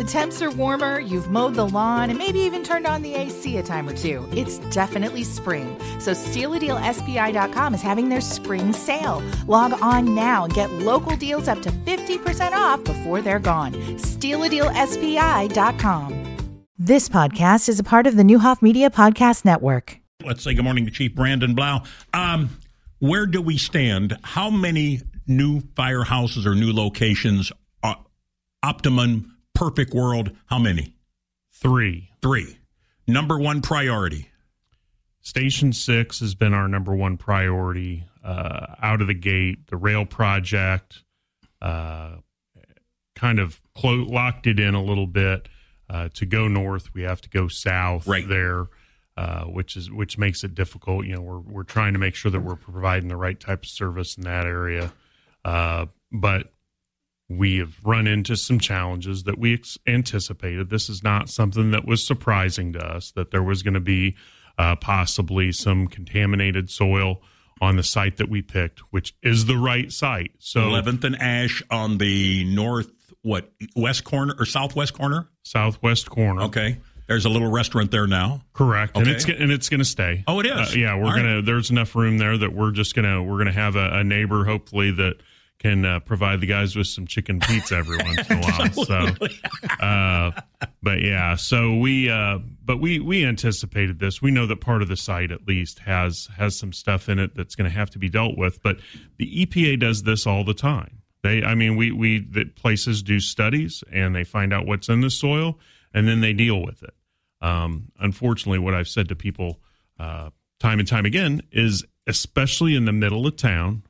The temps are warmer, you've mowed the lawn, and maybe even turned on the AC a time or two. It's definitely spring. So StealADealSPI.com is having their spring sale. Log on now and get local deals up to 50% off before they're gone. StealADealSPI.com. This podcast is a part of the Neuhoff Media Podcast Network. Let's say good morning to Chief Brandon Blough. Um, where do we stand? How many new firehouses or new locations are optimum, perfect world? How many? Three. Three. Number one priority. Station six has been our number one priority uh, out of the gate. The rail project uh, kind of clo- locked it in a little bit. Uh, to go north, we have to go south Right. there, uh, which is which makes it difficult. You know, we're we're trying to make sure that we're providing the right type of service in that area, uh, but we have run into some challenges that we ex- anticipated. This is not something that was surprising to us that there was going to be uh, possibly some contaminated soil on the site that we picked, which is the right site. So 11th and Ash on the north, what, west corner or southwest corner? southwest corner, Okay. There's a little restaurant there now. correct, and Okay. it's and it's going to stay. Oh, it is? Uh, yeah, we're All right. gonna. There's enough room there that we're just gonna we're gonna have a, a neighbor hopefully that can uh, provide the guys with some chicken pizza every once in a while. So, uh, but yeah, so we uh, but we we anticipated this. We know that part of the site at least has has some stuff in it that's going to have to be dealt with. But the EPA does this all the time. They, I mean, we we the places do studies and they find out what's in the soil and then they deal with it. Um, unfortunately, what I've said to people uh, time and time again is, especially in the middle of town,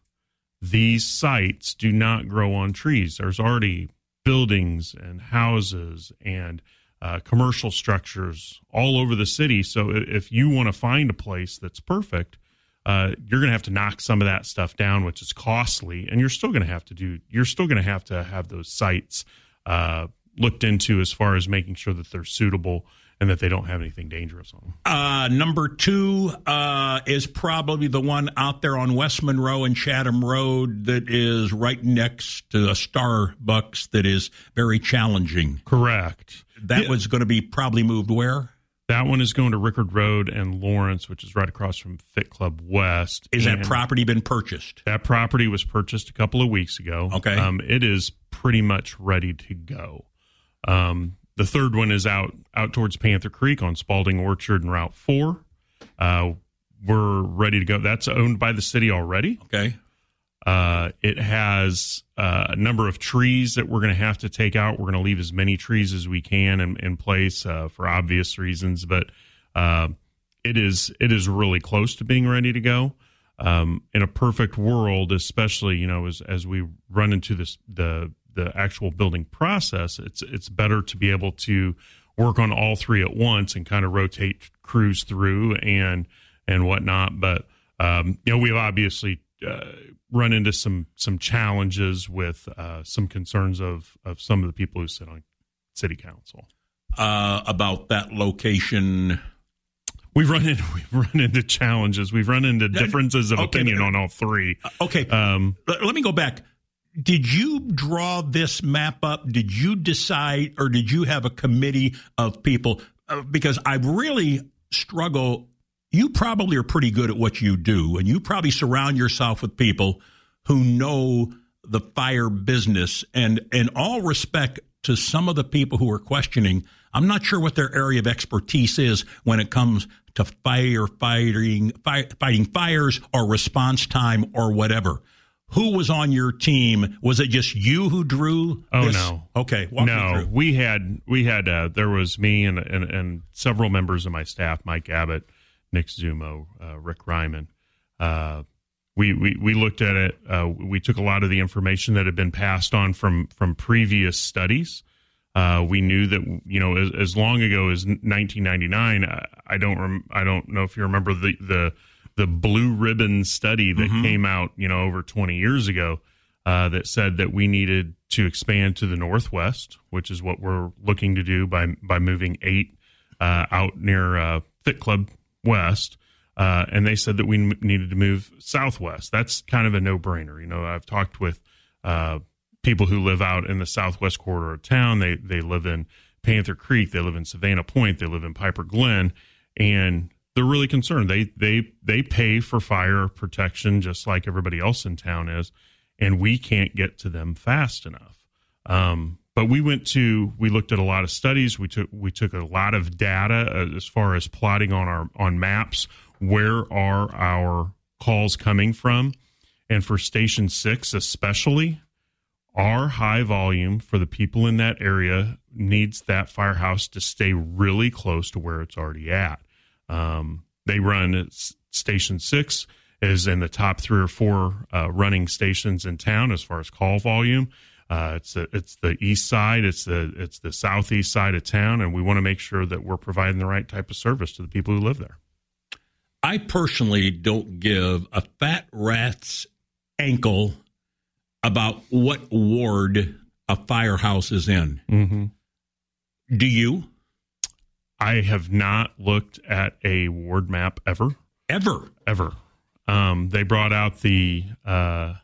these sites do not grow on trees. There's already buildings and houses and uh, commercial structures all over the city. So if you want to find a place that's perfect, uh, you're going to have to knock some of that stuff down, which is costly, and you're still going to have to do. You're still going to have to have those sites uh, looked into as far as making sure that they're suitable and that they don't have anything dangerous on them. Uh, number two uh, is probably the one out there on West Monroe and Chatham Road that is right next to a Starbucks that is very challenging. Correct. That Yeah. was going to be probably moved where? That one is going to Rickard Road and Lawrence, which is right across from Fit Club West. Is that property been purchased? That property was purchased a couple of weeks ago. Okay. Um, it is pretty much ready to go. Um, the third one is out out towards Panther Creek on Spalding Orchard and Route Four. Uh, we're ready to go. That's owned by the city already. Okay. Uh, it has uh, a number of trees that we're going to have to take out. We're going to leave as many trees as we can in, in place uh, for obvious reasons, but uh, it is it is really close to being ready to go. Um, in a perfect world, especially you know as as we run into this the the actual building process, it's it's better to be able to work on all three at once and kind of rotate crews through and and whatnot. But um, you know, we've obviously uh, run into some some challenges with uh, some concerns of of some of the people who sit on city council. Uh, about that location. We've run into we've run into challenges. We've run into differences of Okay, opinion on all three. Okay. Um, let, let me go back. Did you draw this map up? Did you decide, or did you have a committee of people? Uh, because I really struggle. You probably are pretty good at what you do, and you probably surround yourself with people who know the fire business. And in all respect to some of the people who are questioning, I'm not sure what their area of expertise is when it comes to firefighting, fi- fighting fires or response time or whatever. Who was on your team? Was it just you who drew? Oh, this? no. Okay, walk no, we had we had uh, there was me and, and and several members of my staff, Mike Abbott, Nick Zumo, uh, Rick Ryman. Uh, we, we we looked at it. Uh, we took a lot of the information that had been passed on from from previous studies. Uh, we knew that you know as, as long ago as 1999. I, I don't rem- I don't know if you remember the the the blue ribbon study that came out you know over 20 years ago uh, that said that we needed to expand to the northwest, which is what we're looking to do by by moving eight uh, out near uh, Fit Club West. Uh, and they said that we m- needed to move southwest. That's kind of a no brainer. You know, I've talked with uh, people who live out in the southwest quarter of town. They they live in Panther Creek, they live in Savannah Point, they live in Piper Glen, and they're really concerned. They they they pay for fire protection just like everybody else in town is, and we can't get to them fast enough. Um, but we went to we looked at a lot of studies. We took we took a lot of data uh, as far as plotting on our on maps where are our calls coming from, and for Station Six especially, our high volume for the people in that area needs that firehouse to stay really close to where it's already at. Um, they run Station Six is in the top three or four uh, running stations in town as far as call volume. Uh, it's the, it's the east side, it's the it's the southeast side of town, and we want to make sure that we're providing the right type of service to the people who live there. I personally don't give a fat rat's ankle about what ward a firehouse is in. Mm-hmm. Do you? I have not looked at a ward map ever. Ever, ever. Um, they brought out the uh,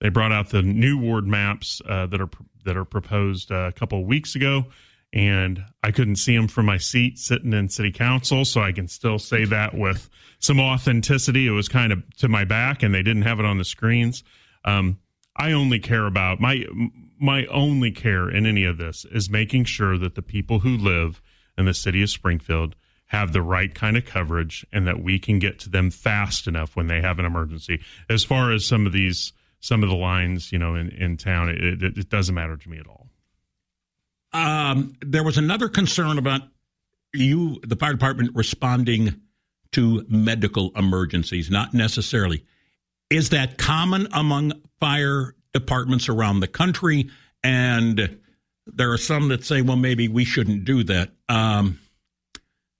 they brought out the new ward maps uh, that are that are proposed uh, a couple of weeks ago, and I couldn't see them from my seat sitting in city council, so I can still say that with some authenticity. It was kind of to my back, and they didn't have it on the screens. Um, I only care about my my only care in any of this is making sure that the people who live in the city of Springfield have the right kind of coverage and that we can get to them fast enough when they have an emergency. As far as some of these some of the lines, you know, in, in town, it, it, it doesn't matter to me at all. Um, there was another concern about you, the fire department, responding to medical emergencies, not necessarily. Is that common among fire departments around the country? And there are some that say, well, maybe we shouldn't do that. Um,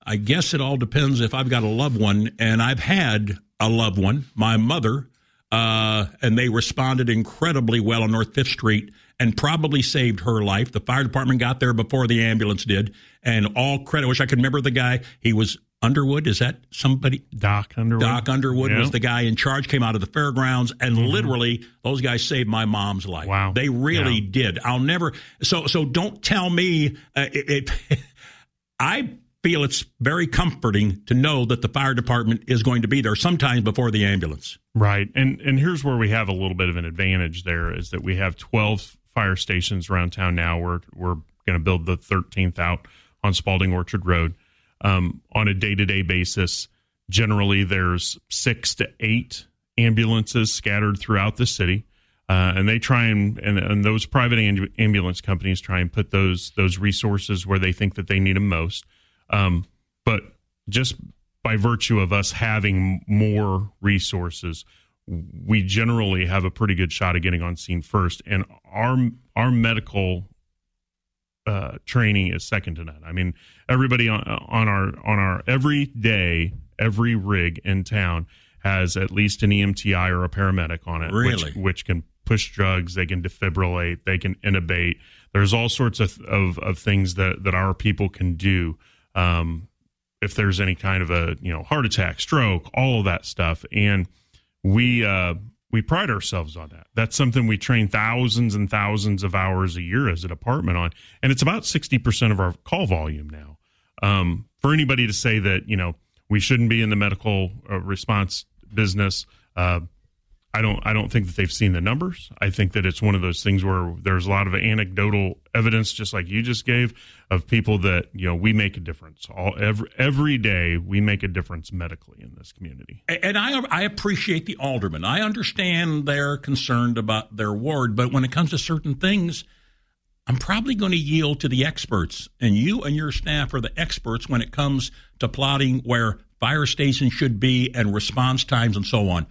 I guess it all depends if I've got a loved one, and I've had a loved one, my mother, uh, and they responded incredibly well on North Fifth Street and probably saved her life. The fire department got there before the ambulance did, and all credit. I wish I could remember the guy. He was Underwood. Is that somebody? Doc Underwood. Doc Underwood was the guy in charge. Came out of the fairgrounds, and mm-hmm. literally, those guys saved my mom's life. Wow, they really yeah. did. I'll never. So, so don't tell me. Uh, it, it I feel it's very comforting to know that the fire department is going to be there sometimes before the ambulance. Right, and and here's where we have a little bit of an advantage. There is that we have 12 fire stations around town now. We're we're going to build the 13th out on Spalding Orchard Road um, on a day to day basis. Generally, there's six to eight ambulances scattered throughout the city. Uh, and they try and, and, and those private ambulance companies try and put those those resources where they think that they need them most. Um, but just by virtue of us having more resources, we generally have a pretty good shot of getting on scene first. And our our medical uh, training is second to none. I mean, everybody on, on our on our every day, every rig in town has at least an EMTI or a paramedic on it, really? which, which can push drugs, they can defibrillate, they can intubate. There's all sorts of, of, of things that, that our people can do. Um, if there's any kind of a you know heart attack, stroke, all of that stuff, and we uh, we pride ourselves on that. That's something we train thousands and thousands of hours a year as a department on, and it's about sixty percent of our call volume now. Um, for anybody to say that you know we shouldn't be in the medical uh, response business, uh, I don't I don't think that they've seen the numbers. I think that it's one of those things where there's a lot of anecdotal evidence, just like you just gave, of people that you know we make a difference. All every every day we make a difference medically in this community. And I I appreciate the aldermen. I understand they're concerned about their ward, but when it comes to certain things, I'm probably going to yield to the experts. And you and your staff are the experts when it comes to plotting where fire stations should be and response times and so on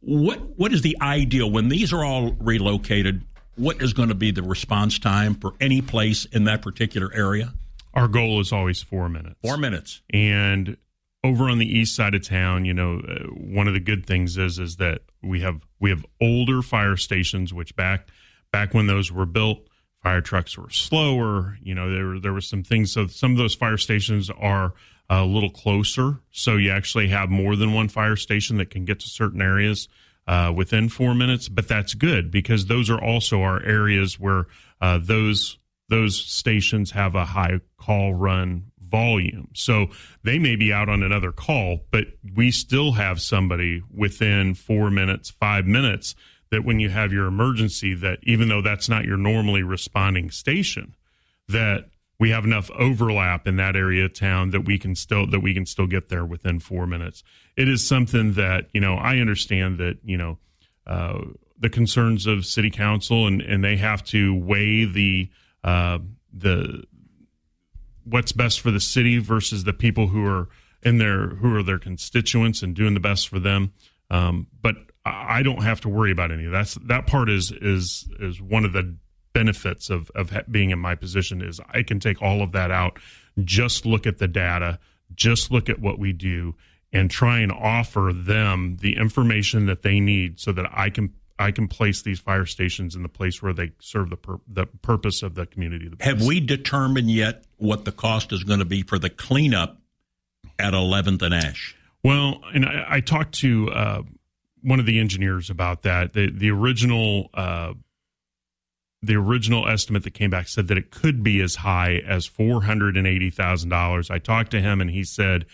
what what is the ideal when these are all relocated? What is going to be the response time for any place in that particular area? Our goal is always four minutes. Four minutes. And over on the east side of town, you know, uh, one of the good things is is that we have we have older fire stations, which back back when those were built, fire trucks were slower. You know, there there were some things. So some of those fire stations are a little closer. So you actually have more than one fire station that can get to certain areas uh, within four minutes, but that's good because those are also our areas where uh, those those stations have a high call run volume. So they may be out on another call, but we still have somebody within four minutes, five minutes that when you have your emergency, that even though that's not your normally responding station, that we have enough overlap in that area of town that we can still that we can still get there within four minutes. It is something that you know I understand that you know uh, the concerns of city council and and they have to weigh the uh, the what's best for the city versus the people who are in their who are their constituents and doing the best for them. Um, but I don't have to worry about any of that. That part is is is one of the benefits of of being in my position is I can take all of that out, just look at the data, just look at what we do, and try and offer them the information that they need so that I can I can place these fire stations in the place where they serve the pur- the purpose of the community. The Have we determined yet what the cost is going to be for the cleanup at 11th and Ash? Well, and I, I talked to uh, one of the engineers about that. The the original uh, the original estimate that came back said that it could be as high as four hundred and eighty thousand dollars. I talked to him and he said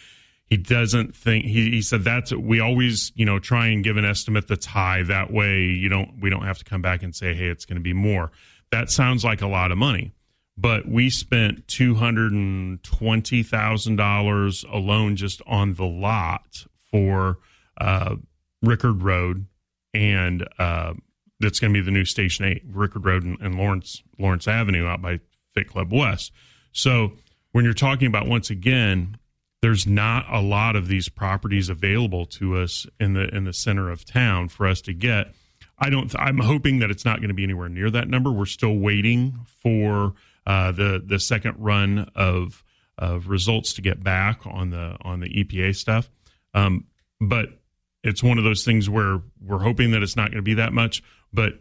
he doesn't think he, he said that's we always you know try and give an estimate that's high that way you don't we don't have to come back and say hey it's going to be more that sounds like a lot of money but we spent $220,000 alone just on the lot for uh, Rickard Road and uh, that's going to be the new Station 8 Rickard Road and, and Lawrence Lawrence Avenue out by Fit Club West so when you're talking about once again there's not a lot of these properties available to us in the in the center of town for us to get. I don't. I'm hoping that it's not going to be anywhere near that number. We're still waiting for uh, the the second run of of results to get back on the on the EPA stuff. Um, but it's one of those things where we're hoping that it's not going to be that much, but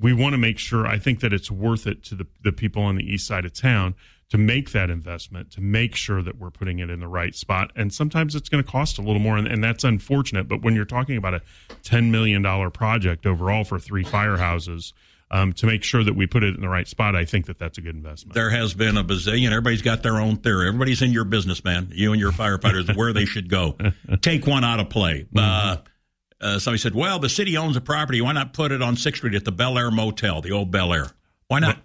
we want to make sure. I think that it's worth it to the the people on the east side of town to make that investment, to make sure that we're putting it in the right spot. And sometimes it's going to cost a little more, and, and that's unfortunate. But when you're talking about a $10 million project overall for three firehouses, um, to make sure that we put it in the right spot, I think that that's a good investment. There has been a bazillion. Everybody's got their own theory. Everybody's in your business, man. You and your firefighters, where they should go. Take one out of play. Mm-hmm. Uh, uh, somebody said, "Well, the city owns a property. Why not put it on Sixth Street at the Bel Air Motel, the old Bel Air? Why not?"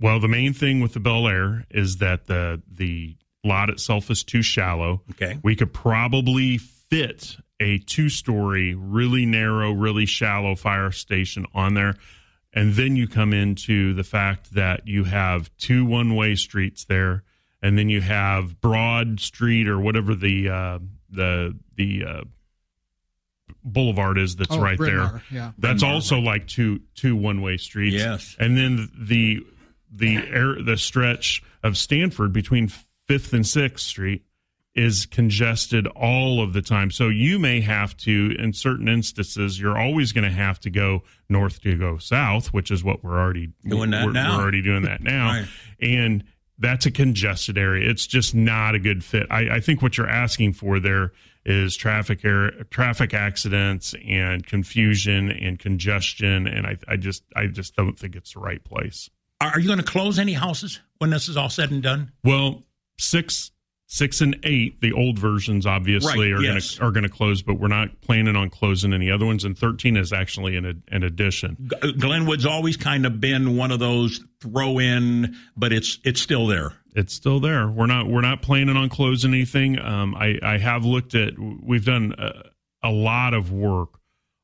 Well, the main thing with the Bel Air is that the the lot itself is too shallow. Okay. We could probably fit a two story, really narrow, really shallow fire station on there. And then you come into the fact that you have two one way streets there, and then you have Broad Street or whatever the uh, the the uh, boulevard is that's oh, right Bryn there. Mawr, yeah. That's also like two two one way streets. Yes. And then the the air the stretch of Stanford between Fifth and Sixth Street is congested all of the time. So you may have to, in certain instances, you're always going to have to go north to go south, which is what we're already doing that we're, now. We're already doing that now, right. and that's a congested area. It's just not a good fit. I, I think what you're asking for there is traffic air, traffic accidents and confusion and congestion, and I, I just I just don't think it's the right place. Are you going to close any houses when this is all said and done? Well, six, six and eight, the old versions obviously right, are yes. going to are going to close, but we're not planning on closing any other ones. And thirteen is actually an an addition. G- Glenwood's always kind of been one of those throw in, but it's it's still there. It's still there. We're not we're not planning on closing anything. Um, I I have looked at. We've done a, a lot of work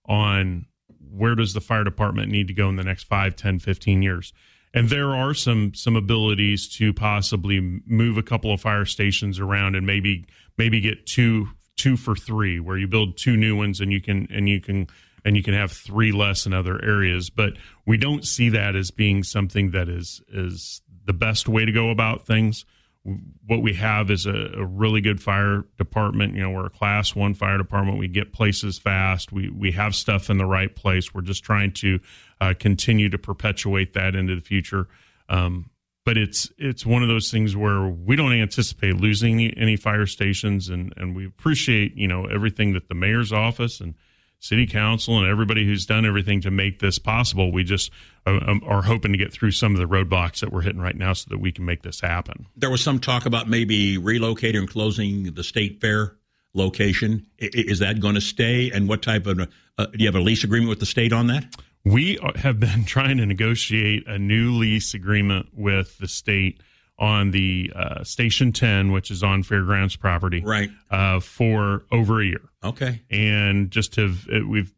on where does the fire department need to go in the next 5 10 15 years and there are some some abilities to possibly move a couple of fire stations around and maybe maybe get two two for three where you build two new ones and you can and you can and you can have three less in other areas. But we don't see that as being something that is is the best way to go about things what we have is a, a, really good fire department. You know, we're a class one fire department. We get places fast. We we have stuff in the right place. We're just trying to uh, continue to perpetuate that into the future. Um, but it's it's one of those things where we don't anticipate losing any, any fire stations, and and we appreciate you know everything that the mayor's office and city council and everybody who's done everything to make this possible. We just uh, um, are hoping to get through some of the roadblocks that we're hitting right now so that we can make this happen. There was some talk about maybe relocating and closing the state fair location. Is that going to stay? And what type of uh, do you have a lease agreement with the state on that? We have been trying to negotiate a new lease agreement with the state on the uh, Station 10, which is on Fairgrounds property, right? Uh, for over a year. Okay, and just have we've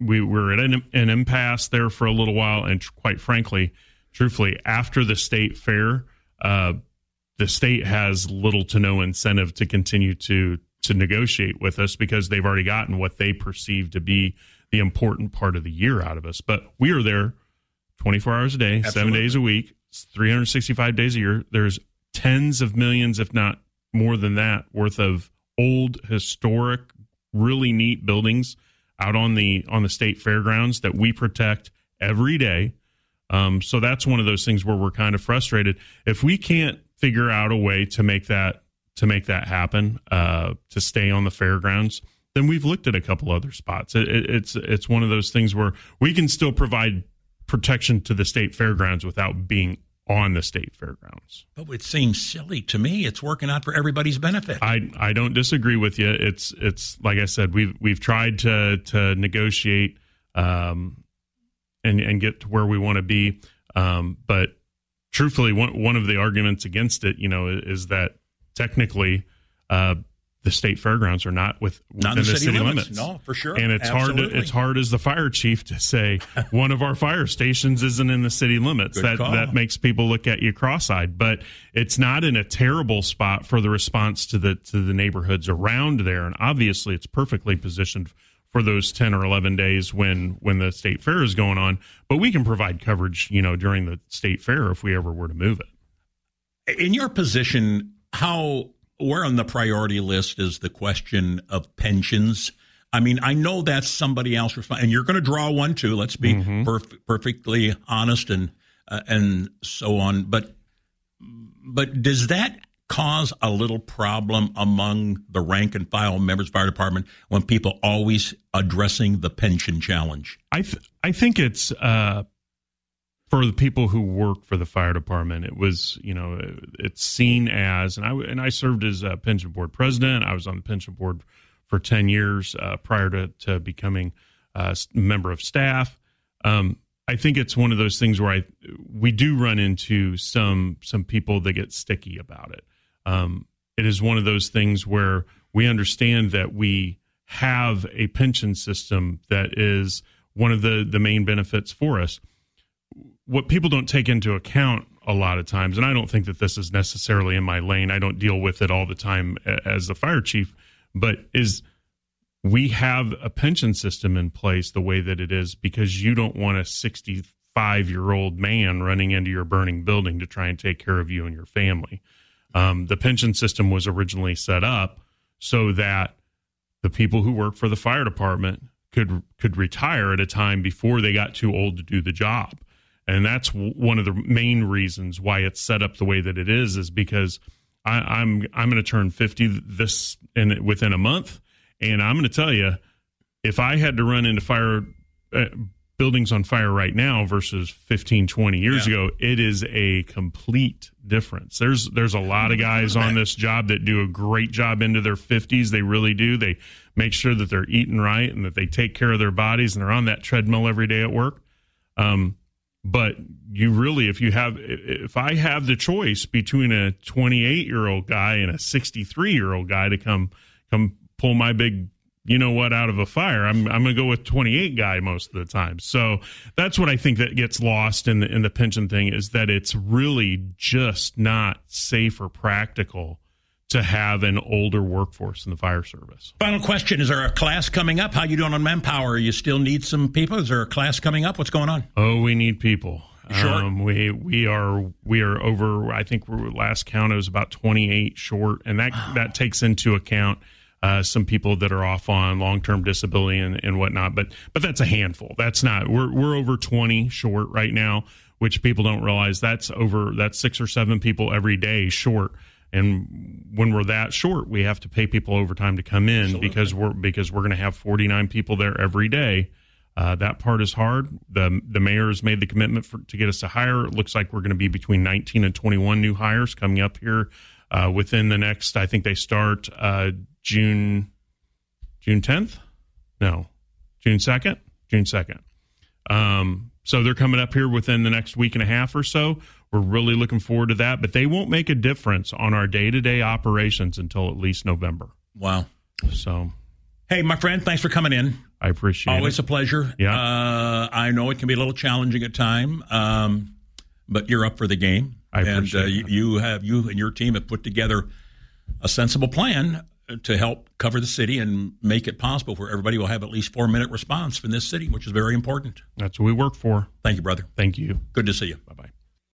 we were at an, an impasse there for a little while, and quite frankly, truthfully, after the state fair, uh, the state has little to no incentive to continue to to negotiate with us because they've already gotten what they perceive to be the important part of the year out of us. But we are there 24 hours a day, Absolutely. seven days a week, 365 days a year. There's tens of millions, if not more than that, worth of old, historic, really neat buildings out on the on the state fairgrounds that we protect every day. Um, so that's one of those things where we're kind of frustrated. If we can't figure out a way to make that to make that happen, uh, to stay on the fairgrounds, then we've looked at a couple other spots. It, it, it's it's one of those things where we can still provide protection to the state fairgrounds without being on the state fairgrounds. But it seems silly to me. It's working out for everybody's benefit. I, I don't disagree with you. It's it's like I said, we've we've tried to to negotiate um, and and get to where we want to be. Um, but truthfully, one one of the arguments against it, you know, is that technically uh, the state fairgrounds are not with within the, the, city, limits. limits. No, for sure. And it's Absolutely. hard. To, it's hard as the fire chief to say one of our fire stations isn't in the city limits. Good that call. that makes people look at you cross-eyed. But it's not in a terrible spot for the response to the to the neighborhoods around there. And obviously, it's perfectly positioned for those 10 or 11 days when when the state fair is going on but we can provide coverage you know during the state fair if we ever were to move it in your position how where on the priority list is the question of pensions? I mean, I know that's somebody else, and you're going to draw one too. Let's be mm-hmm. perf- perfectly honest and uh, and so on. But but does that cause a little problem among the rank and file members of our department when people always addressing the pension challenge? I th- I think it's uh, for the people who work for the fire department, it was you know it's seen as and I and I served as a pension board president. I was on the pension board for ten years uh, prior to to becoming a member of staff. Um, I think it's one of those things where I we do run into some some people that get sticky about it. Um, it is one of those things where we understand that we have a pension system that is one of the the main benefits for us what people don't take into account a lot of times, and I don't think that this is necessarily in my lane. I don't deal with it all the time as the fire chief, but is we have a pension system in place the way that it is because you don't want a 65 year old man running into your burning building to try and take care of you and your family. Um, the pension system was originally set up so that the people who work for the fire department could could retire at a time before they got too old to do the job and that's one of the main reasons why it's set up the way that it is is because I, am I'm, I'm going to turn 50 this in within a month. And i'm going to tell you if i had to run into fire uh, buildings on fire right now versus 15 20 years yeah. ago it is a complete difference. There's there's a lot of guys on this job that do a great job into their 50s they really do. They make sure that they're eating right and that they take care of their bodies and they're on that treadmill every day at work. Um, but you really if you have if i have the choice between a 28 year old guy and a 63 year old guy to come come pull my big you know what out of a fire i'm i'm going to go with 28 guy most of the time. So that's what i think that gets lost in the in the pension thing is that it's really just not safe or practical to have an older workforce in the fire service. Final question: Is there a class coming up? How you doing on manpower? You still need some people? Is there a class coming up? What's going on? Oh, we need people. Short. Um, we we are we are over. I think we're last count it was about twenty eight short, and that that takes into account. Uh, some people that are off on long term disability and, and whatnot, but but that's a handful. That's not we're we're over twenty short right now, which people don't realize. That's over that's six or seven people every day short and when we're that short, we have to pay people overtime to come in Absolutely. because we're because we're going to have 49 people there every day. Uh, that part is hard. the The mayor has made the commitment for, to get us to hire. It looks like we're going to be between 19 and 21 new hires coming up here uh, within the next. I think they start uh, June June 10th. No, June 2nd. June 2nd. Um, so they're coming up here within the next week and a half or so. We're really looking forward to that, but they won't make a difference on our day to day operations until at least November. Wow. So, hey, my friend, thanks for coming in. I appreciate Always it. Always a pleasure. Yeah. Uh, I know it can be a little challenging at time, um, but you're up for the game. I appreciate and uh, you, you have you and your team have put together a sensible plan to help cover the city and make it possible for everybody will have at least four minute response from this city, which is very important. That's what we work for. Thank you, brother. Thank you. Good to see you. Bye bye.